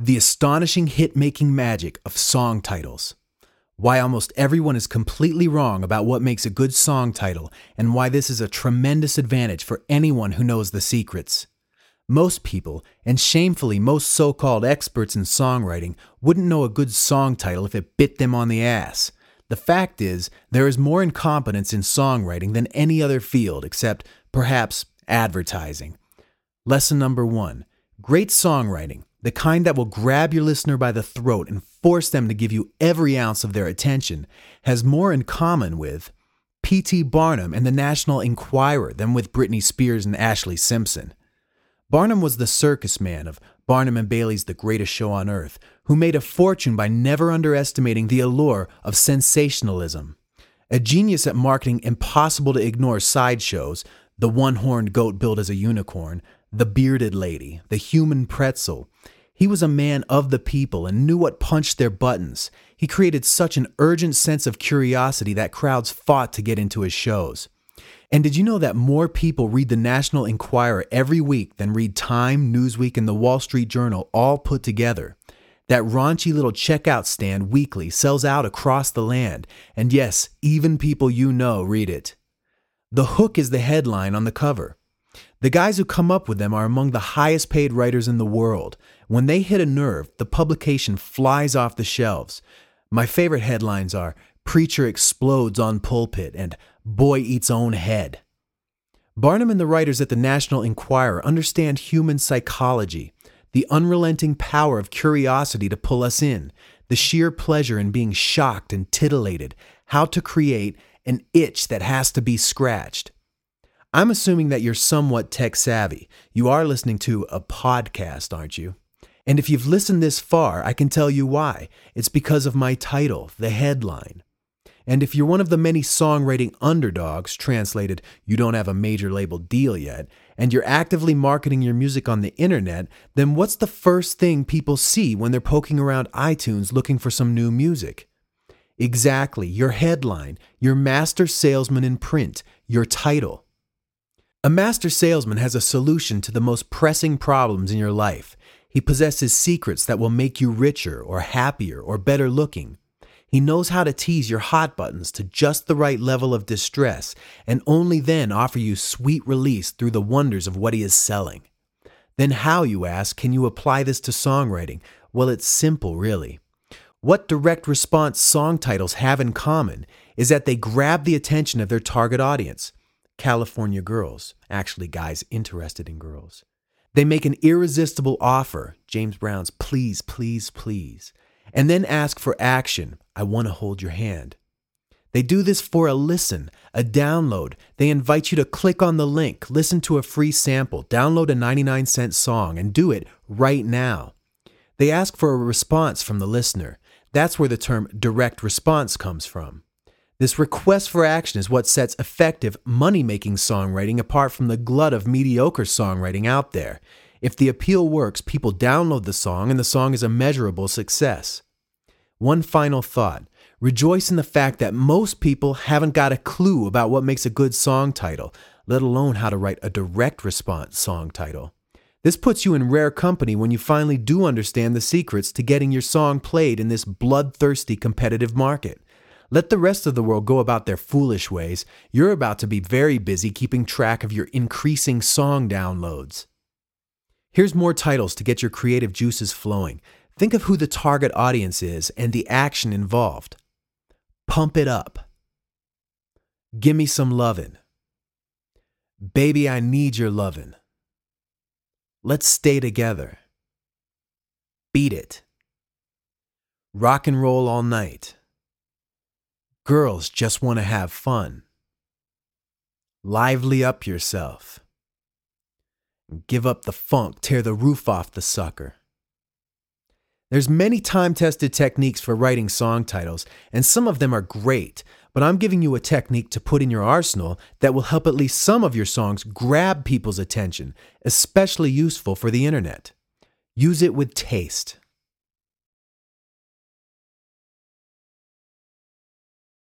The astonishing hit making magic of song titles. Why almost everyone is completely wrong about what makes a good song title, and why this is a tremendous advantage for anyone who knows the secrets. Most people, and shamefully most so called experts in songwriting, wouldn't know a good song title if it bit them on the ass. The fact is, there is more incompetence in songwriting than any other field except, perhaps, advertising. Lesson number one Great songwriting, the kind that will grab your listener by the throat and force them to give you every ounce of their attention, has more in common with P.T. Barnum and the National Enquirer than with Britney Spears and Ashlee Simpson. Barnum was the circus man of Barnum and Bailey's The Greatest Show on Earth, who made a fortune by never underestimating the allure of sensationalism. A genius at marketing impossible to ignore sideshows, the one horned goat built as a unicorn, the bearded lady, the human pretzel. He was a man of the people and knew what punched their buttons. He created such an urgent sense of curiosity that crowds fought to get into his shows. And did you know that more people read the National Enquirer every week than read Time, Newsweek, and the Wall Street Journal all put together? That raunchy little checkout stand weekly sells out across the land, and yes, even people you know read it. The hook is the headline on the cover. The guys who come up with them are among the highest paid writers in the world. When they hit a nerve, the publication flies off the shelves. My favorite headlines are Preacher Explodes on Pulpit and Boy Eats Own Head. Barnum and the writers at the National Enquirer understand human psychology, the unrelenting power of curiosity to pull us in, the sheer pleasure in being shocked and titillated, how to create an itch that has to be scratched. I'm assuming that you're somewhat tech savvy. You are listening to a podcast, aren't you? And if you've listened this far, I can tell you why. It's because of my title, the headline. And if you're one of the many songwriting underdogs, translated, you don't have a major label deal yet, and you're actively marketing your music on the internet, then what's the first thing people see when they're poking around iTunes looking for some new music? Exactly, your headline, your master salesman in print, your title. A master salesman has a solution to the most pressing problems in your life. He possesses secrets that will make you richer or happier or better looking. He knows how to tease your hot buttons to just the right level of distress and only then offer you sweet release through the wonders of what he is selling. Then, how, you ask, can you apply this to songwriting? Well, it's simple, really. What direct response song titles have in common is that they grab the attention of their target audience. California girls, actually, guys interested in girls. They make an irresistible offer, James Brown's Please, Please, Please, and then ask for action. I want to hold your hand. They do this for a listen, a download. They invite you to click on the link, listen to a free sample, download a 99 cent song, and do it right now. They ask for a response from the listener. That's where the term direct response comes from. This request for action is what sets effective money making songwriting apart from the glut of mediocre songwriting out there. If the appeal works, people download the song and the song is a measurable success. One final thought rejoice in the fact that most people haven't got a clue about what makes a good song title, let alone how to write a direct response song title. This puts you in rare company when you finally do understand the secrets to getting your song played in this bloodthirsty competitive market. Let the rest of the world go about their foolish ways. You're about to be very busy keeping track of your increasing song downloads. Here's more titles to get your creative juices flowing. Think of who the target audience is and the action involved. Pump it up. Gimme some lovin'. Baby, I need your lovin'. Let's stay together. Beat it. Rock and roll all night. Girls just want to have fun. Lively up yourself. Give up the funk, tear the roof off the sucker. There's many time-tested techniques for writing song titles, and some of them are great, but I'm giving you a technique to put in your arsenal that will help at least some of your songs grab people's attention, especially useful for the internet. Use it with taste.